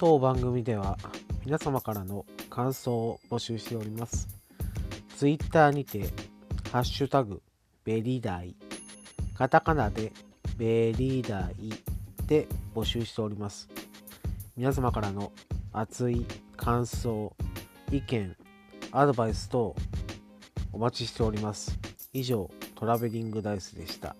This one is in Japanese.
当番組では皆様からの感想を募集しております。Twitter にて、ハッシュタグ、ベリダイ、カタカナでベリダイで募集しております。皆様からの熱い感想、意見、アドバイス等お待ちしております。以上、トラベリングダイスでした。